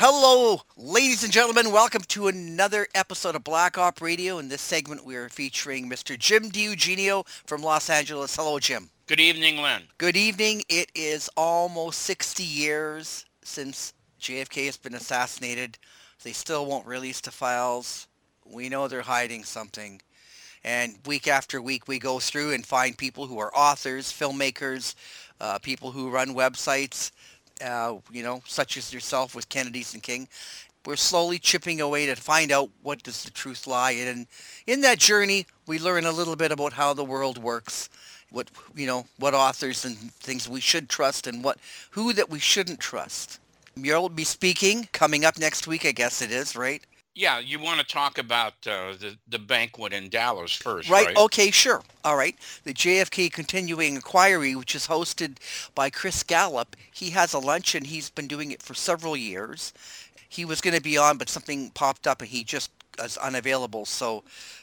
Hello, ladies and gentlemen. Welcome to another episode of Black Op Radio. In this segment, we are featuring Mr. Jim DiEugenio from Los Angeles. Hello, Jim. Good evening, Len. Good evening. It is almost 60 years since JFK has been assassinated. They still won't release the files. We know they're hiding something. And week after week, we go through and find people who are authors, filmmakers, uh, people who run websites, uh, you know, such as yourself with Kennedys and King. We're slowly chipping away to find out what does the truth lie in. And in that journey, we learn a little bit about how the world works, what you know, what authors and things we should trust, and what who that we shouldn't trust. You'll be speaking coming up next week, I guess it is, right? Yeah, you want to talk about uh, the the banquet in Dallas first, Right. right? Okay. Sure. All right. The JFK Continuing Inquiry, which is hosted by Chris Gallop, he has a luncheon. He's been doing it for several years. He was going to be on, but something popped up, and he just is unavailable. So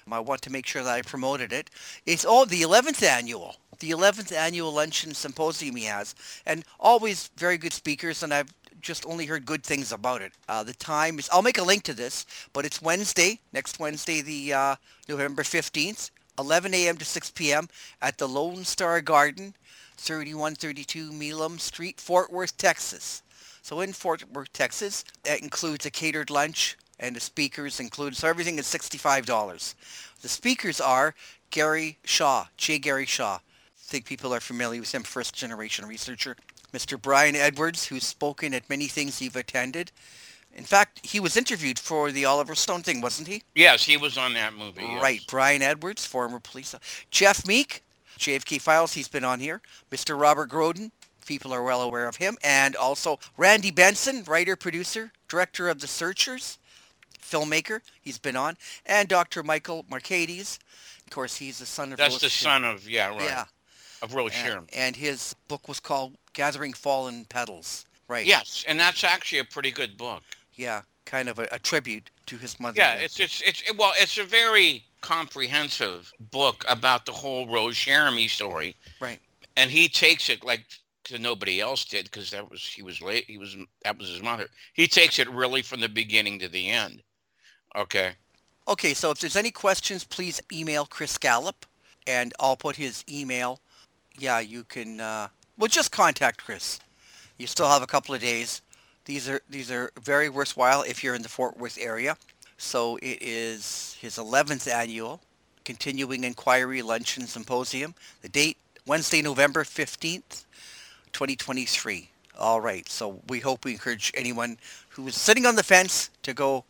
I want to make sure that I promoted it. It's all the 11th annual, the 11th annual luncheon symposium he has, and always very good speakers. And I've just only heard good things about it. Uh, the time is, I'll make a link to this, but it's Wednesday, next Wednesday, the uh, November 15th, 11 a.m. to 6 p.m. at the Lone Star Garden, 3132 Milam Street, Fort Worth, Texas. So in Fort Worth, Texas, that includes a catered lunch and the speakers include, so everything is $65. The speakers are Gary Shaw, J. Gary Shaw. I think people are familiar with him, first generation researcher. Mr. Brian Edwards, who's spoken at many things you've attended. In fact, he was interviewed for the Oliver Stone thing, wasn't he? Yes, he was on that movie. yes. Right. Brian Edwards, former police. Jeff Meek, JFK Files, he's been on here. Mr. Robert Groden, people are well aware of him. And also Randy Benson, writer, producer, director of The Searchers, filmmaker, he's been on. And Dr. Michael Marcades, of course, he's the son of That's the son of yeah, right. Yeah. Of Rose And, Sharon. and his book was called Gathering Fallen Petals. Right. Yes, and that's actually a pretty good book. Yeah. Kind of a, a tribute to his mother. Yeah, it's it's it's it, well, it's a very comprehensive book about the whole Rose Cherami story, Right. and he takes it like to nobody else did because that was he was late. He was that was his mother. He takes it really from the beginning to the end. Okay. Okay, so if there's any questions, please email Chris Gallop, and I'll put his email. Yeah, you can. Uh, well, just contact Chris. You still have a couple of days. These are these are very worthwhile if you're in the Fort Worth area. So it is his 11th annual continuing inquiry luncheon symposium. The date Wednesday, November 15th, 2023. All right. So we hope we encourage anyone who is sitting on the fence to go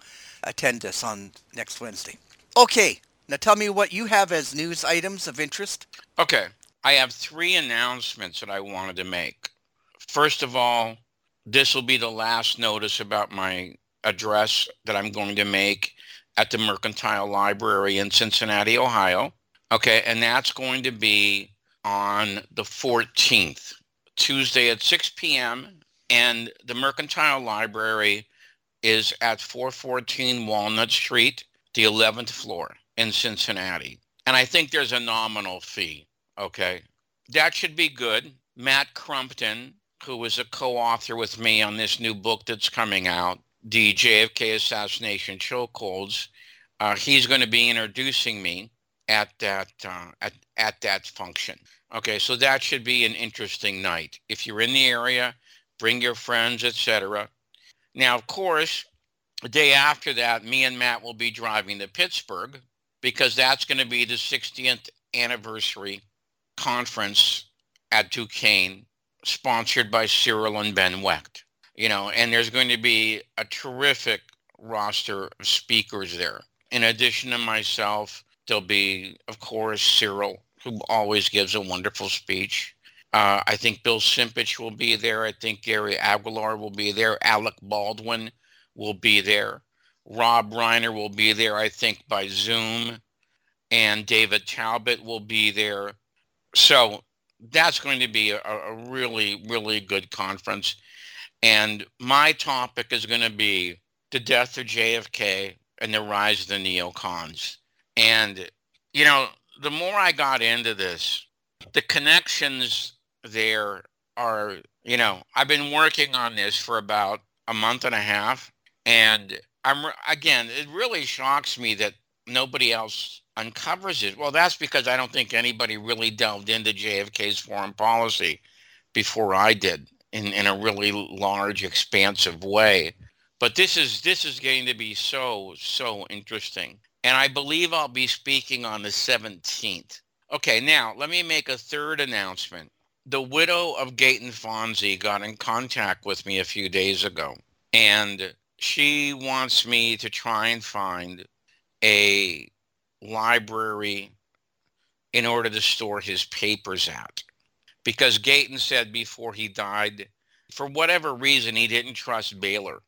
attend this on next Wednesday. Okay. Now tell me what you have as news items of interest. Okay. I have three announcements that I wanted to make. First of all, this will be the last notice about my address that I'm going to make at the Mercantile Library in Cincinnati, Ohio. Okay, and that's going to be on the 14th, Tuesday at 6 p.m. And the Mercantile Library is at 414 Walnut Street, the 11th floor in Cincinnati. And I think there's a nominal fee. Okay. That should be good. Matt Crumpton, who is a co-author with me on this new book that's coming out, the JFK Assassination Chokeholds, uh, he's going to be introducing me at that uh, at, at that function. Okay, so that should be an interesting night. If you're in the area, bring your friends, etc. Now, of course, the day after that, me and Matt will be driving to Pittsburgh because that's going to be the 60th anniversary conference at Duquesne, sponsored by Cyril and Ben Wecht. You know, and there's going to be a terrific roster of speakers there. In addition to myself, there'll be, of course, Cyril, who always gives a wonderful speech. Uh, I think Bill Simpich will be there. I think Gary Aguilar will be there. Alec Baldwin will be there. Rob Reiner will be there, I think, by Zoom. And David Talbot will be there. So that's going to be a, a really, really good conference. And my topic is going to be the death of JFK and the rise of the neocons. And, you know, the more I got into this, the connections there are, you know, I've been working on this for about a month and a half. And I'm again, it really shocks me that nobody else uncovers it. Well, that's because I don't think anybody really delved into JFK's foreign policy before I did in, in a really large, expansive way. But this is this is going to be so so interesting, and I believe I'll be speaking on the 17th. Okay, now let me make a third announcement. The widow of Gaeton Fonzi got in contact with me a few days ago, and she wants me to try and find a library in order to store his papers at. Because Gaeton said before he died, for whatever reason, he didn't trust Baylor.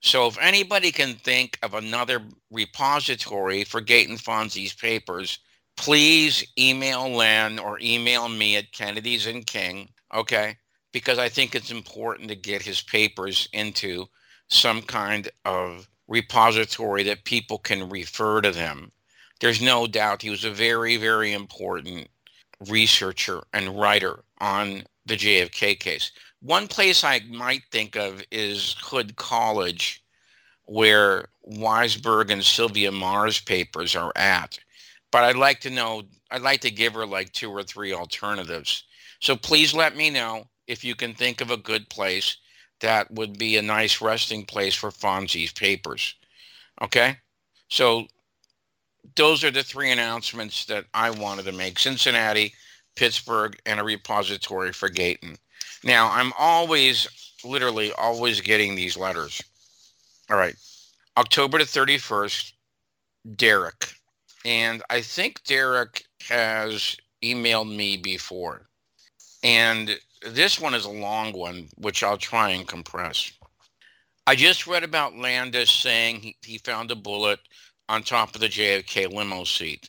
So if anybody can think of another repository for Gaeton Fonzi's papers, please email Len or email me at Kennedy's and King, okay? Because I think it's important to get his papers into some kind of repository that people can refer to them. There's no doubt he was a very, very important researcher and writer on the JFK case. One place I might think of is Hood College, where Weisberg and Sylvia Meagher's papers are at. But I'd like to know, I'd like to give her like two or three alternatives. So please let me know if you can think of a good place that would be a nice resting place for Fonzi's papers. Okay? So those are the three announcements that I wanted to make Cincinnati, Pittsburgh, and a repository for Gaeton. Now, I'm always, literally, always getting these letters. All right. October the 31st, Derek. And I think Derek has emailed me before. And this one is a long one, which I'll try and compress. I just read about Landis saying he, he found a bullet on top of the JFK limo seat.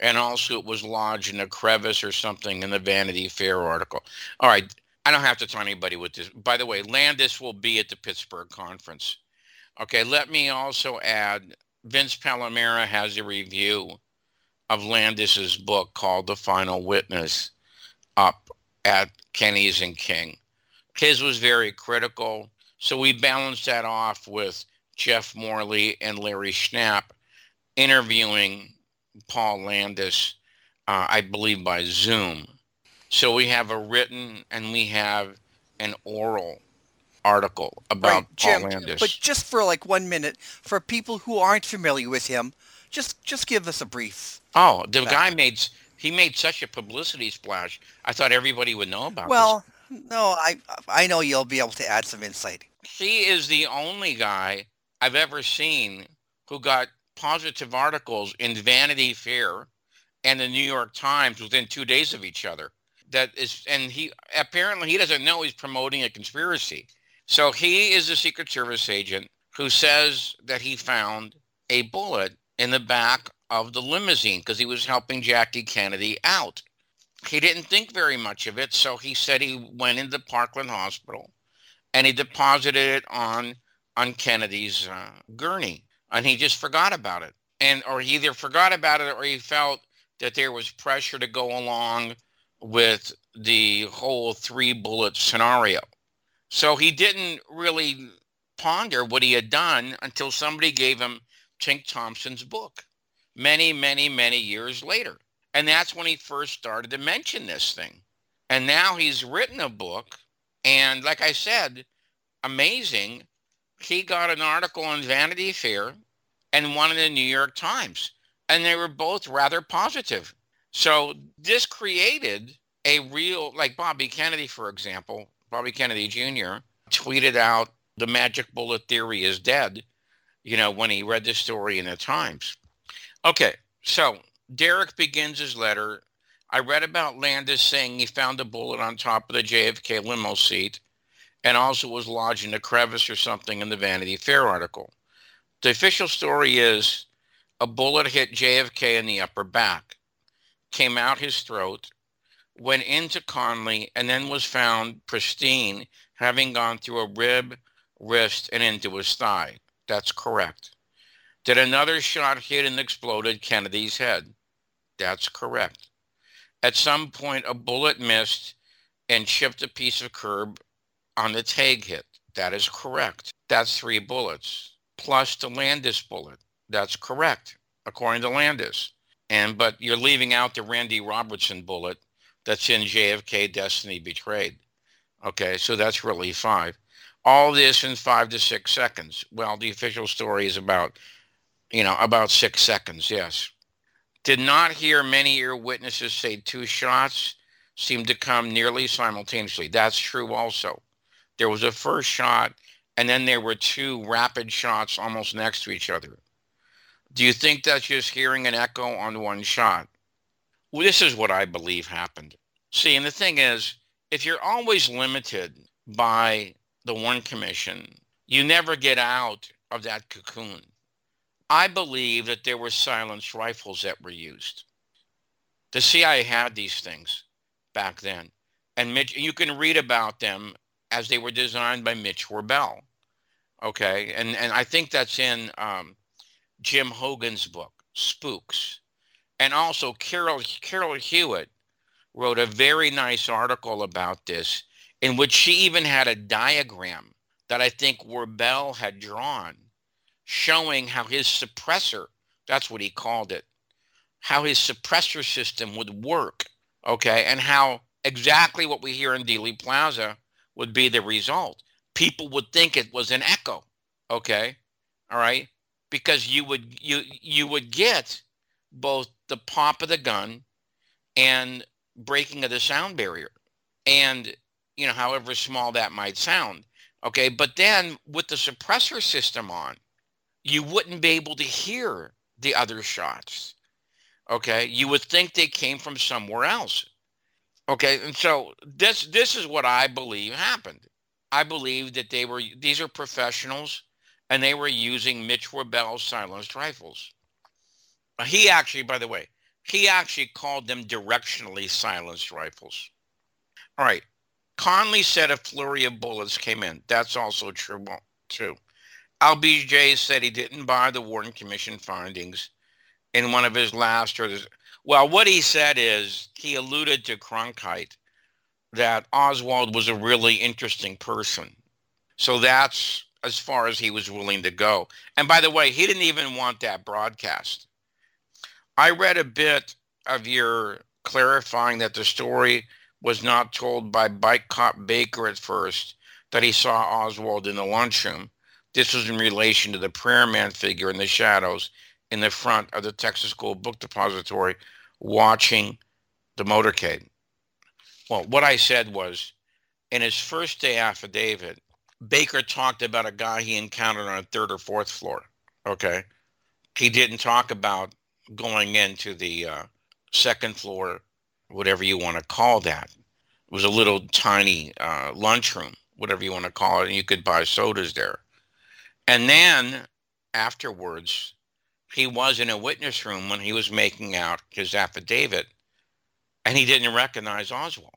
And also it was lodged in a crevice or something in the Vanity Fair article. All right. I don't have to tell anybody what this. By the way, Landis will be at the Pittsburgh conference. Okay. Let me also add Vince Palamara has a review of Landis's book called The Final Witness up at Kenny's and King. His was very critical. So we balanced that off with Jeff Morley and Larry Schnapf interviewing Paul Landis, uh, I believe by Zoom. So we have a written and we have an oral article about right, Paul Jim, Landis. But just for like one minute, for people who aren't familiar with him, just just give us a brief. Oh, the guy made he made such a publicity splash. I thought everybody would know about. Well, this. no, I I know you'll be able to add some insight. He is the only guy I've ever seen who got positive articles in Vanity Fair and the New York Times within two days of each other. That is, and he apparently he doesn't know he's promoting a conspiracy. So he is a Secret Service agent who says that he found a bullet in the back of the limousine because he was helping Jackie Kennedy out. He didn't think very much of it, so he said he went into Parkland Hospital and he deposited it on on Kennedy's uh, gurney and he just forgot about it. And or he either forgot about it or he felt that there was pressure to go along with the whole three bullet scenario. So he didn't really ponder what he had done until somebody gave him Tink Thompson's book many, many, many years later. And that's when he first started to mention this thing. And now he's written a book. And like I said, amazing he got an article in Vanity Fair and one in the New York Times, and they were both rather positive. So this created a real, like Bobby Kennedy, for example, Bobby Kennedy Jr. tweeted out the magic bullet theory is dead, you know, when he read the story in the Times. Okay, so Derek begins his letter. I read about Landis saying he found a bullet on top of the JFK limo seat and also was lodged in a crevice or something in the Vanity Fair article. The official story is a bullet hit JFK in the upper back, came out his throat, went into Connally, and then was found pristine, having gone through a rib, wrist, and into his thigh. That's correct. Did another shot hit and exploded Kennedy's head? That's correct. At some point, a bullet missed and chipped a piece of curb on the tag hit. That is correct. That's three bullets. plus the Landis bullet. That's correct, according to Landis. And but you're leaving out the Randy Robertson bullet that's in JFK Destiny Betrayed. Okay, so that's really five. All this in five to six seconds. Well, the official story is about, you know, about six seconds, yes. Did not hear many ear witnesses say two shots seemed to come nearly simultaneously. That's true also. There was a first shot, and then there were two rapid shots almost next to each other. Do you think that's just hearing an echo on one shot? Well, this is what I believe happened. See, and the thing is, if you're always limited by the one Commission, you never get out of that cocoon. I believe that there were silenced rifles that were used. The CIA had these things back then. And Mitch, you can read about them as they were designed by Mitch WerBell. Okay. And, and I think that's in um, Jim Hougan's book, Spooks. And also Carol, Carol Hewett wrote a very nice article about this in which she even had a diagram that I think WerBell had drawn showing how his suppressor, that's what he called it, how his suppressor system would work, okay, and how exactly what we hear in Dealey Plaza would be the result. People would think it was an echo, okay, all right, because you would you you would get both the pop of the gun and breaking of the sound barrier, and you know, however small that might sound, okay, but then with the suppressor system on, you wouldn't be able to hear the other shots. Okay, you would think they came from somewhere else. Okay, and so this this is what I believe happened. I believe that they were these are professionals and they were using Mitch WerBell's silenced rifles. He actually, by the way, he actually called them directionally silenced rifles. All right. Connally said a flurry of bullets came in. That's also true. True. LBJ said he didn't buy the Warren Commission findings in one of his last or well, what he said is he alluded to Cronkite that Oswald was a really interesting person. So that's as far as he was willing to go. And by the way, he didn't even want that broadcast. I read a bit of your clarifying that the story was not told by bike cop Baker at first, that he saw Oswald in the lunchroom. This was in relation to the prayer man figure in the shadows in the front of the Texas School Book Depository watching the motorcade. Well, what I said was in his first day affidavit, Baker talked about a guy he encountered on a third or fourth floor. Okay. He didn't talk about going into the uh, second floor, whatever you want to call that. It was a little tiny uh, lunchroom, whatever you want to call it, and you could buy sodas there. And then afterwards, he was in a witness room when he was making out his affidavit and he didn't recognize Oswald.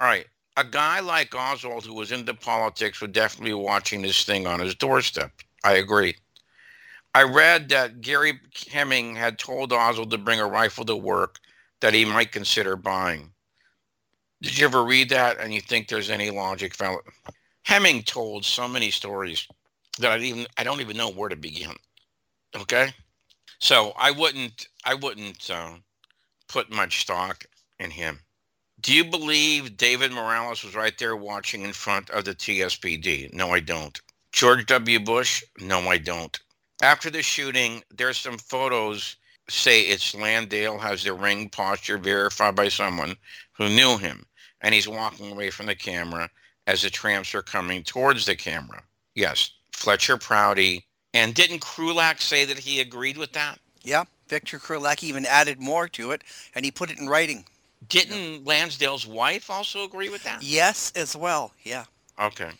All right. A guy like Oswald who was into politics would definitely be watching this thing on his doorstep. I agree. I read that Gerry Hemming had told Oswald to bring a rifle to work that he might consider buying. Did you ever read that and you think there's any logic found? Hemming told so many stories that I even I don't even know where to begin. Okay, so I wouldn't I wouldn't uh, put much stock in him. Do you believe David Morales was right there watching in front of the TSBD? No, I don't. George W. Bush? No, I don't. After the shooting, there's some photos say it's Lansdale has the ring posture verified by someone who knew him, and he's walking away from the camera as the tramps are coming towards the camera. Yes, Fletcher Prouty and didn't Krulak say that he agreed with that? Yeah, Victor Krulak even added more to it, and he put it in writing. Didn't Lansdale's wife also agree with that? Yes, as well. Yeah. Okay.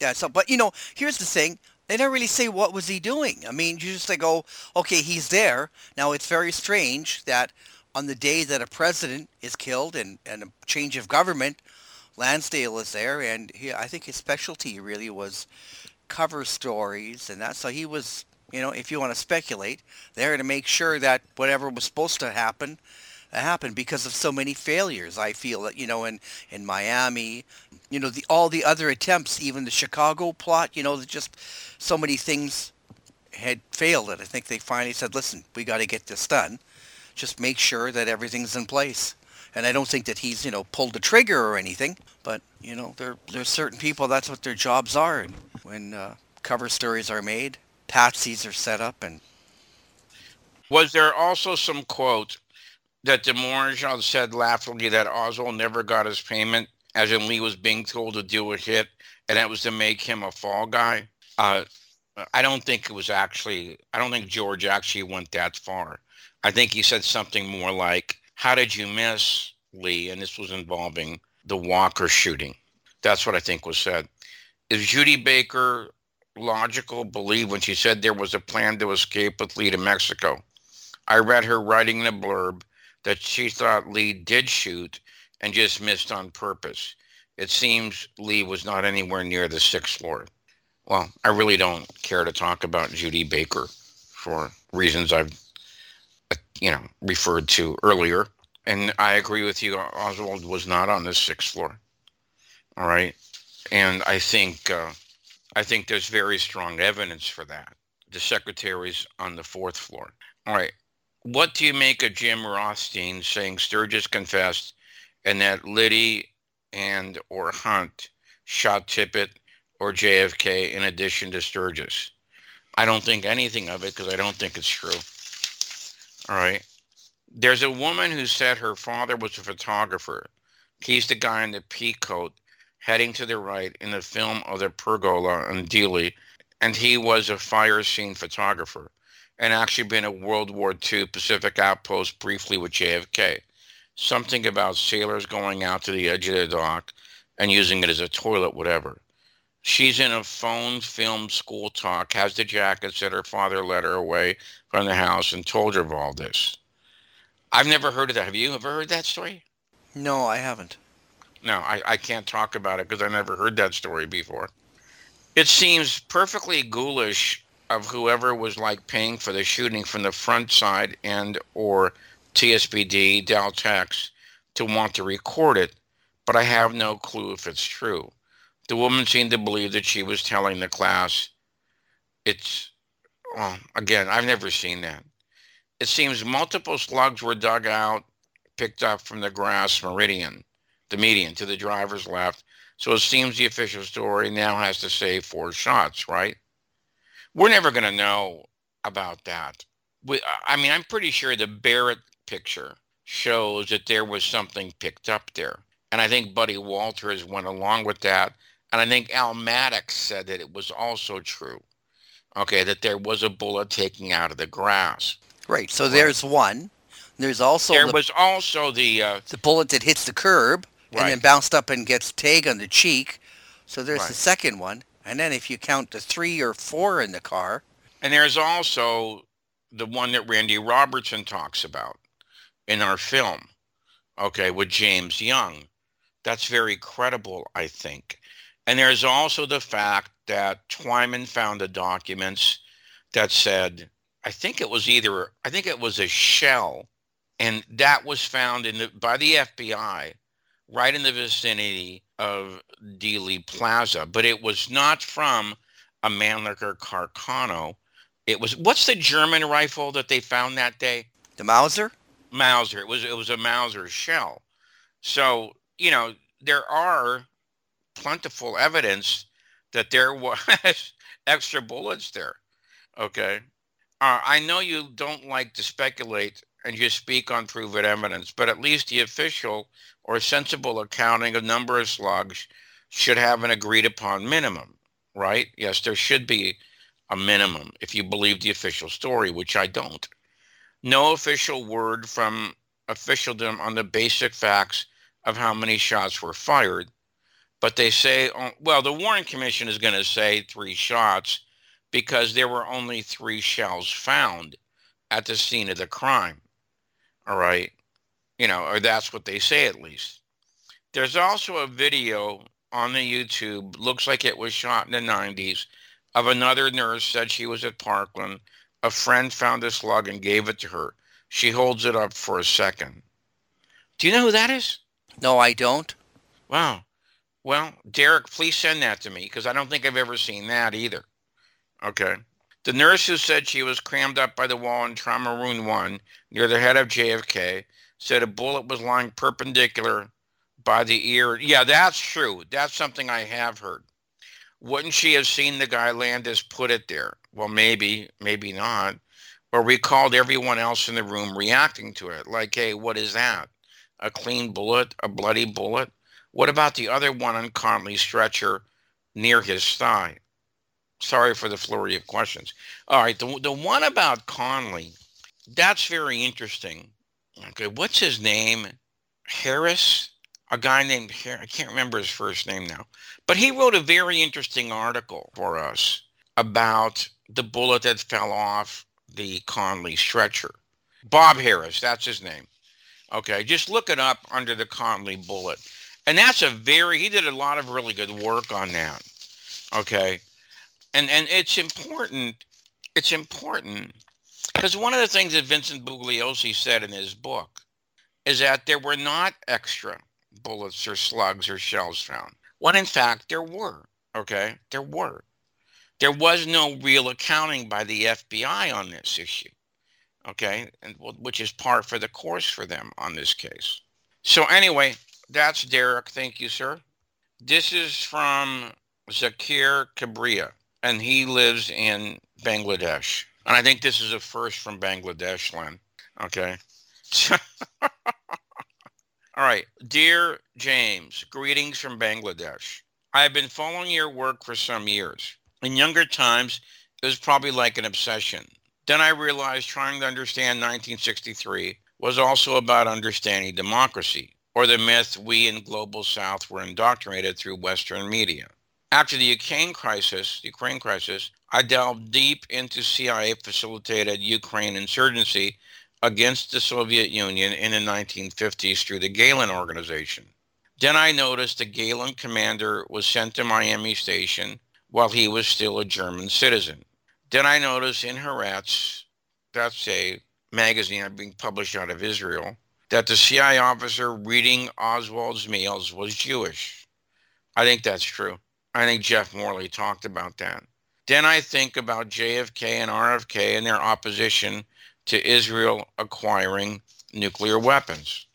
Yeah. So, but you know, here's the thing: they don't really say what was he doing. I mean, you just like, oh, okay, he's there. Now it's very strange that on the day that a president is killed and and a change of government, Lansdale is there, and he, I think his specialty really was cover stories and that. So he was, you know, if you want to speculate, there to make sure that whatever was supposed to happen uh, happened because of so many failures. I feel that, you know, in, in Miami, you know, the all the other attempts, even the Chicago plot, you know, just so many things had failed it. I think they finally said, listen, we got to get this done. Just make sure that everything's in place. And I don't think that he's, you know, pulled the trigger or anything, but, you know, there there's certain people, that's what their jobs are. And when uh, cover stories are made, patsies are set up and Was there also some quote that de Mohrenschildt said laughingly that Oswald never got his payment, as in Lee was being told to do a hit, and that was to make him a fall guy? Uh, I don't think it was actually, I don't think George actually went that far. I think he said something more like, How did you miss, Lee? And this was involving the Walker shooting. That's what I think was said. Is Judy Baker logical believe when she said there was a plan to escape with Lee to Mexico? I read her writing in a blurb that she thought Lee did shoot and just missed on purpose. It seems Lee was not anywhere near the sixth floor. Well, I really don't care to talk about Judy Baker for reasons I've, you know, referred to earlier. And I agree with you. Oswald was not on the sixth floor. All right, and I think uh, I think there's very strong evidence for that. The secretary's on the fourth floor. All right, what do you make of Jim Rothstein saying Sturgis confessed and that Liddy and or Hunt shot Tippit or JFK in addition to Sturgis? I don't think anything of it because I don't think it's true. All right. There's a woman who said her father was a photographer. He's the guy in the pea coat heading to the right in the film of the pergola on Dealey, and he was a fire scene photographer and actually been a World War II Pacific Outpost briefly with JFK. Something about sailors going out to the edge of the dock and using it as a toilet, whatever. She's in a phone film school talk, has the jacket, said her father led her away from the house and told her of all this. I've never heard of that. Have you ever heard that story? no, I haven't. No, I, I can't talk about it because I never heard that story before. It seems perfectly ghoulish of whoever was like paying for the shooting from the front side and or TSBD, Daltex, to want to record it, but I have no clue if it's true. The woman seemed to believe that she was telling the class. It's, well, again, I've never seen that. It seems multiple slugs were dug out, picked up from the grass meridian, the median, to the driver's left. So it seems the official story now has to say four shots, right? We're never going to know about that. We, I mean, I'm pretty sure the Barrett picture shows that there was something picked up there. And I think Buddy Walthers went along with that. And I think Al Maddox said that it was also true. Okay, that there was a bullet taking out of the grass. Right. So there's one. There's also There the, was also the uh, the bullet that hits the curb and then bounced up and gets Tague on the cheek. So there's the second one. And then if you count the three or four in the car, And there's also the one that Randy Robertson talks about in our film, okay, with James Young. That's very credible, I think. And there's also the fact that Twyman found the documents that said, I think it was either, I think it was a shell, and that was found in the, by the FBI right in the vicinity of Dealey Plaza, but it was not from a Mannlicher Carcano. It was what's the German rifle that they found that day? the Mauser. Mauser. It was it was a Mauser shell. So you know there are plentiful evidence that there was extra bullets there. Okay, uh, I know you don't like to speculate and you speak on proven evidence, but at least the official or sensible accounting of number of slugs should have an agreed upon minimum, right? Yes, there should be a minimum if you believe the official story, which I don't. No official word from officialdom on the basic facts of how many shots were fired, but they say, oh, well, the Warren Commission is going to say three shots because there were only three shells found at the scene of the crime. All right. You know, or that's what they say at least. There's also a video on the YouTube, looks like it was shot in the 90s, of another nurse said she was at Parkland. A friend found a slug and gave it to her. She holds it up for a second. Do you know who that is? No, I don't. Wow. Well, Derek, please send that to me because I don't think I've ever seen that either. Okay. The nurse who said she was crammed up by the wall in trauma room one near the head of JFK said a bullet was lying perpendicular by the ear. Yeah, that's true. That's something I have heard. Wouldn't she have seen the guy Landis put it there? Well, maybe, maybe not. Or recalled everyone else in the room reacting to it. Like, hey, what is that? A clean bullet? A bloody bullet? What about the other one on Connally's stretcher near his thigh? Sorry for the flurry of questions. All right, the, the one about Connally, that's very interesting. Okay, what's his name? Harris? A guy named Harris. I can't remember his first name now. But he wrote a very interesting article for us about the bullet that fell off the Connally stretcher. Bob Harris, that's his name. Okay, just look it up under the Connally bullet. And that's a very, he did a lot of really good work on that. Okay and and it's important. It's important because one of the things that Vincent Bugliosi said in his book is that there were not extra bullets or slugs or shells found. When in fact there were. Okay, there were. There was no real accounting by the FBI on this issue. Okay, and which is par for the course for them on this case. So anyway, that's Derek. Thank you, sir. This is from Zakir Kabria and he lives in Bangladesh. And I think this is a first from Bangladesh, Len. Okay. All right. Dear James, greetings from Bangladesh. I have been following your work for some years. In younger times, it was probably like an obsession. Then I realized trying to understand 1963 was also about understanding democracy, or the myth we in Global South were indoctrinated through Western media. After the Ukraine crisis, Ukraine crisis, I delved deep into CIA facilitated Ukraine insurgency against the Soviet Union in the 1950s through the Gehlen organization. Then I noticed the Gehlen commander was sent to Miami Station while he was still a German citizen. Then I noticed in Haaretz, that's a magazine being published out of Israel, that the CIA officer reading Oswald's mails was Jewish. I think that's true. I think Jeff Morley talked about that. Then I think about JFK and RFK and their opposition to Israel acquiring nuclear weapons.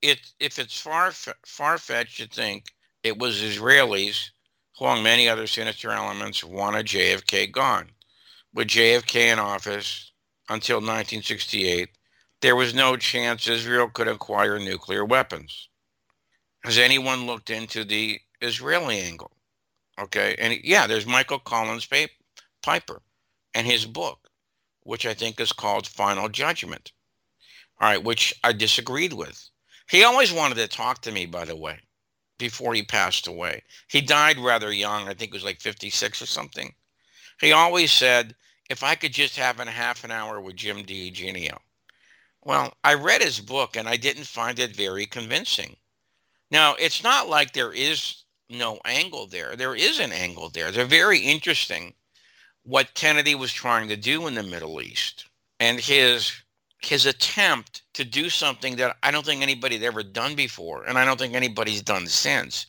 It, if it's far far fetched to think it was Israelis, who among many other sinister elements, wanted JFK gone. With JFK in office until 1968, there was no chance Israel could acquire nuclear weapons. Has anyone looked into the Israeli angle. Okay. And yeah, there's Michael Collins Piper and his book, which I think is called Final Judgment. All right, which I disagreed with. He always wanted to talk to me, by the way, before he passed away. He died rather young. I think it was like 56 or something. He always said, if I could just have a half an hour with Jim DiEugenio. Well, I read his book and I didn't find it very convincing. Now, it's not like there is no angle there. There is an angle there. They're very interesting what Kennedy was trying to do in the Middle East and his his attempt to do something that I don't think anybody had ever done before, and I don't think anybody's done since,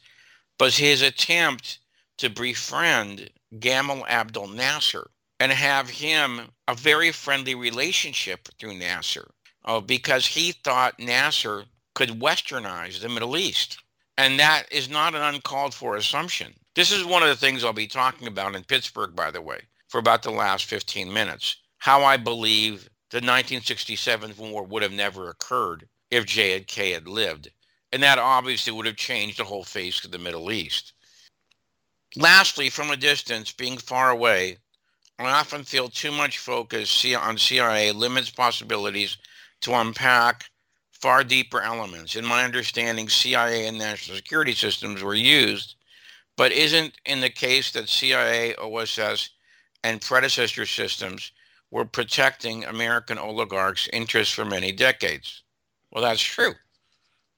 but his attempt to befriend Gamal Abdel Nasser and have him a very friendly relationship through Nasser, uh, because he thought Nasser could westernize the Middle East. And that is not an uncalled for assumption. This is one of the things I'll be talking about in Pittsburgh, by the way, for about the last 15 minutes. How I believe the 1967 war would have never occurred if JFK had lived. And that obviously would have changed the whole face of the Middle East. Lastly, from a distance, being far away, I often feel too much focus on CIA limits possibilities to unpack far deeper elements. In my understanding, CIA and national security systems were used, but isn't in the case that CIA, OSS, and predecessor systems were protecting American oligarchs' interests for many decades. Well, that's true.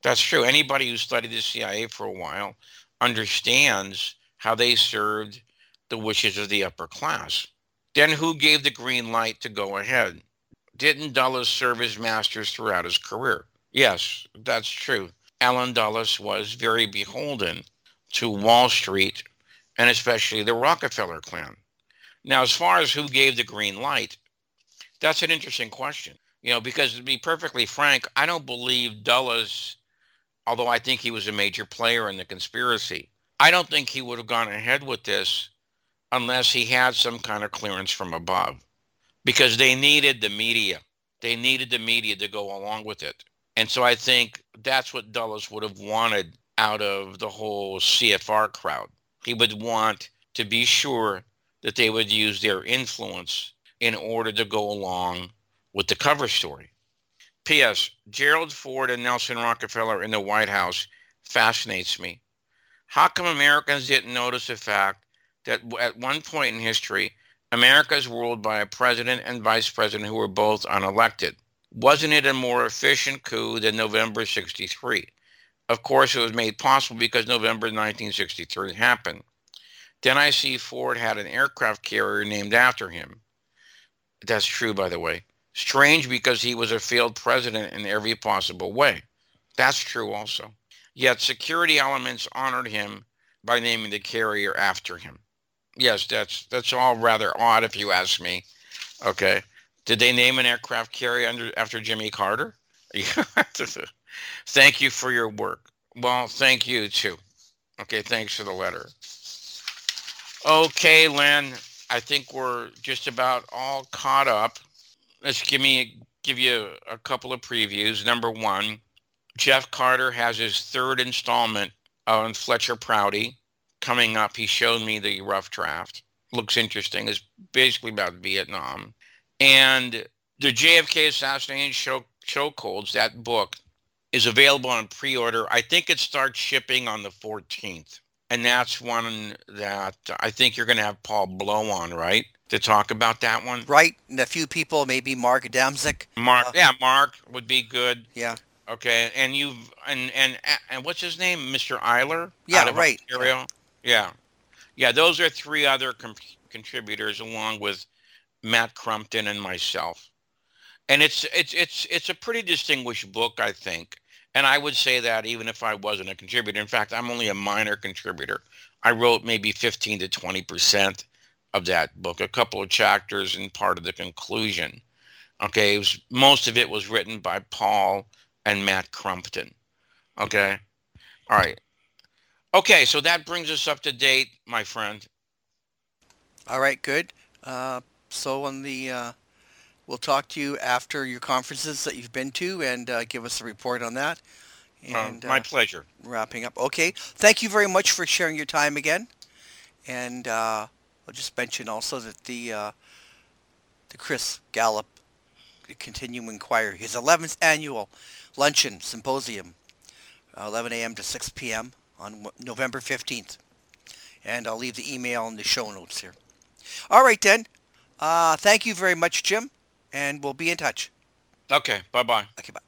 That's true. Anybody who studied the CIA for a while understands how they served the wishes of the upper class. Then who gave the green light to go ahead? Didn't Dulles serve as masters throughout his career? Yes, that's true. Allen Dulles was very beholden to Wall Street and especially the Rockefeller clan. Now, as far as who gave the green light, that's an interesting question. You know, because to be perfectly frank, I don't believe Dulles, although I think he was a major player in the conspiracy, I don't think he would have gone ahead with this unless he had some kind of clearance from above because they needed the media. They needed the media to go along with it. And so I think that's what Dulles would have wanted out of the whole CFR crowd. He would want to be sure that they would use their influence in order to go along with the cover story. P.S. Gerald Ford and Nelson Rockefeller in the White House fascinates me. How come Americans didn't notice the fact that at one point in history, America is ruled by a president and vice president who were both unelected? Wasn't it a more efficient coup than November 63? Of course, it was made possible because November 1963 happened. Then I see Ford had an aircraft carrier named after him. That's true, by the way. Strange because he was a failed president in every possible way. That's true also. Yet security elements honored him by naming the carrier after him. Yes, that's that's all rather odd if you ask me. Okay. Did they name an aircraft carrier under after Jimmy Carter? thank you for your work. Well, thank you too. Okay, thanks for the letter. Okay, Len, I think we're just about all caught up. Let's give me give you a couple of previews. Number one, Jeff Carter has his third installment on Fletcher Prouty coming up. He showed me the rough draft. Looks interesting. It's basically about Vietnam. And the JFK assassination show chokeholds, that book, is available on pre-order. I think it starts shipping on the 14th. And that's one that I think you're going to have Paul Bleau on, right? To talk about that one. Right. And a few people, maybe Mark Adamczyk. Mark, uh, yeah, Mark would be good. Yeah. Okay. And you've, and, and, and what's his name? Mr. Eiler? Yeah, right. Ontario? Yeah. Yeah. Those are three other com- contributors along with Matt Crumpton and myself. And it's, it's, it's, it's a pretty distinguished book, I think. And I would say that even if I wasn't a contributor. In fact, I'm only a minor contributor. I wrote maybe 15 to 20% of that book, a couple of chapters and part of the conclusion. Okay, was, most of it was written by Paul and Matt Crumpton. Okay, all right. Okay, so that brings us up to date, my friend. All right, good. Uh, so on the uh, We'll talk to you after your conferences that you've been to and uh, give us a report on that. And, uh, my uh, pleasure. Wrapping up. Okay. Thank you very much for sharing your time again. And uh, I'll just mention also that the uh, the Chris Gallop Continuing Inquiry, his 11th annual luncheon symposium, 11 a.m. to 6 p.m. on November 15th. And I'll leave the email in the show notes here. All right, then. Uh, thank you very much, Jim and we'll be in touch. Okay. Bye bye. Okay. Bye.